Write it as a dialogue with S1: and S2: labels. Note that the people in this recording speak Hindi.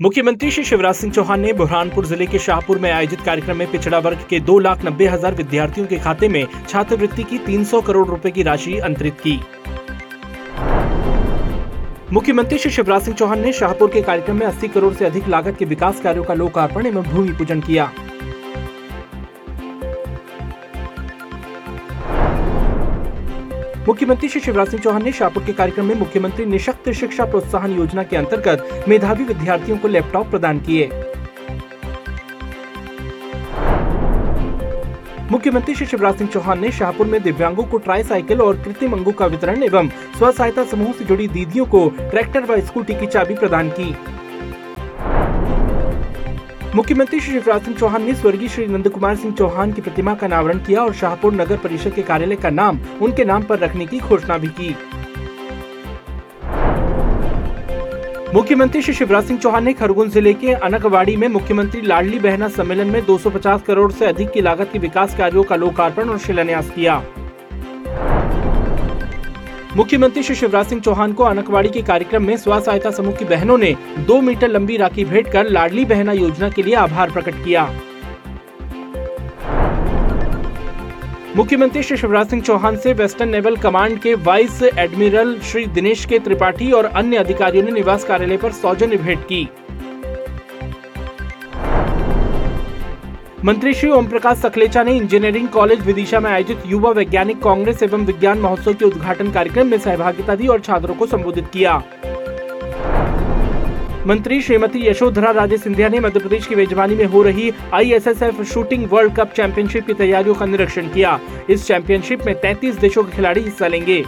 S1: मुख्यमंत्री श्री शिवराज सिंह चौहान ने बुरहानपुर ज़िले के शाहपुर में आयोजित कार्यक्रम में पिछड़ा वर्ग के दो लाख नब्बे हज़ार विद्यार्थियों के खाते में छात्रवृत्ति की 300 करोड़ रुपए की राशि अंतरित की। मुख्यमंत्री श्री शिवराज सिंह चौहान ने शाहपुर के कार्यक्रम में 80 करोड़ से अधिक लागत के विकास कार्यों का लोकार्पण एवं भूमि पूजन किया। मुख्यमंत्री श्री शिवराज सिंह चौहान ने शाहपुर के कार्यक्रम में मुख्यमंत्री निशक्त शिक्षा प्रोत्साहन योजना के अंतर्गत मेधावी विद्यार्थियों को लैपटॉप प्रदान किए। मुख्यमंत्री श्री शिवराज सिंह चौहान ने शाहपुर में दिव्यांगों को ट्राई साइकिल और कृत्रिम अंगों का वितरण एवं स्व सहायता समूह से जुड़ी दीदियों को ट्रैक्टर व स्कूटी की चाबी प्रदान की। मुख्यमंत्री श्री शिवराज सिंह चौहान ने स्वर्गीय श्री नंद कुमार सिंह चौहान की प्रतिमा का अनावरण किया और शाहपुर नगर परिषद के कार्यालय का नाम उनके नाम पर रखने की घोषणा भी की। मुख्यमंत्री श्री शिवराज सिंह चौहान ने खरगोन ज़िले के अनकवाड़ी में मुख्यमंत्री लाडली बहना सम्मेलन में 250 करोड़ से अधिक की लागत के विकास कार्यों का लोकार्पण और शिलान्यास किया। मुख्यमंत्री श्री शिवराज सिंह चौहान को अनकवाड़ी के कार्यक्रम में स्व सहायता समूह की बहनों ने दो मीटर लंबी राखी भेंट कर लाडली बहना योजना के लिए आभार प्रकट किया। मुख्यमंत्री श्री शिवराज सिंह चौहान से वेस्टर्न नेवल कमांड के vice admiral Shri Dinesh K Tripathi और अन्य अधिकारियों ने निवास कार्यालय पर सौजन्य भेंट की। मंत्री श्री ओम प्रकाश सखलेचा ने इंजीनियरिंग कॉलेज विदिशा में आयोजित युवा वैज्ञानिक कांग्रेस एवं विज्ञान महोत्सव के उद्घाटन कार्यक्रम में सहभागिता दी और छात्रों को संबोधित किया। मंत्री श्रीमती यशोधरा राजे सिंधिया ने मध्य प्रदेश की मेजबानी में हो रही ISSF shooting world cup championship की तैयारियों का निरीक्षण किया। इस चैंपियनशिप में 33 देशों के खिलाड़ी हिस्सा लेंगे।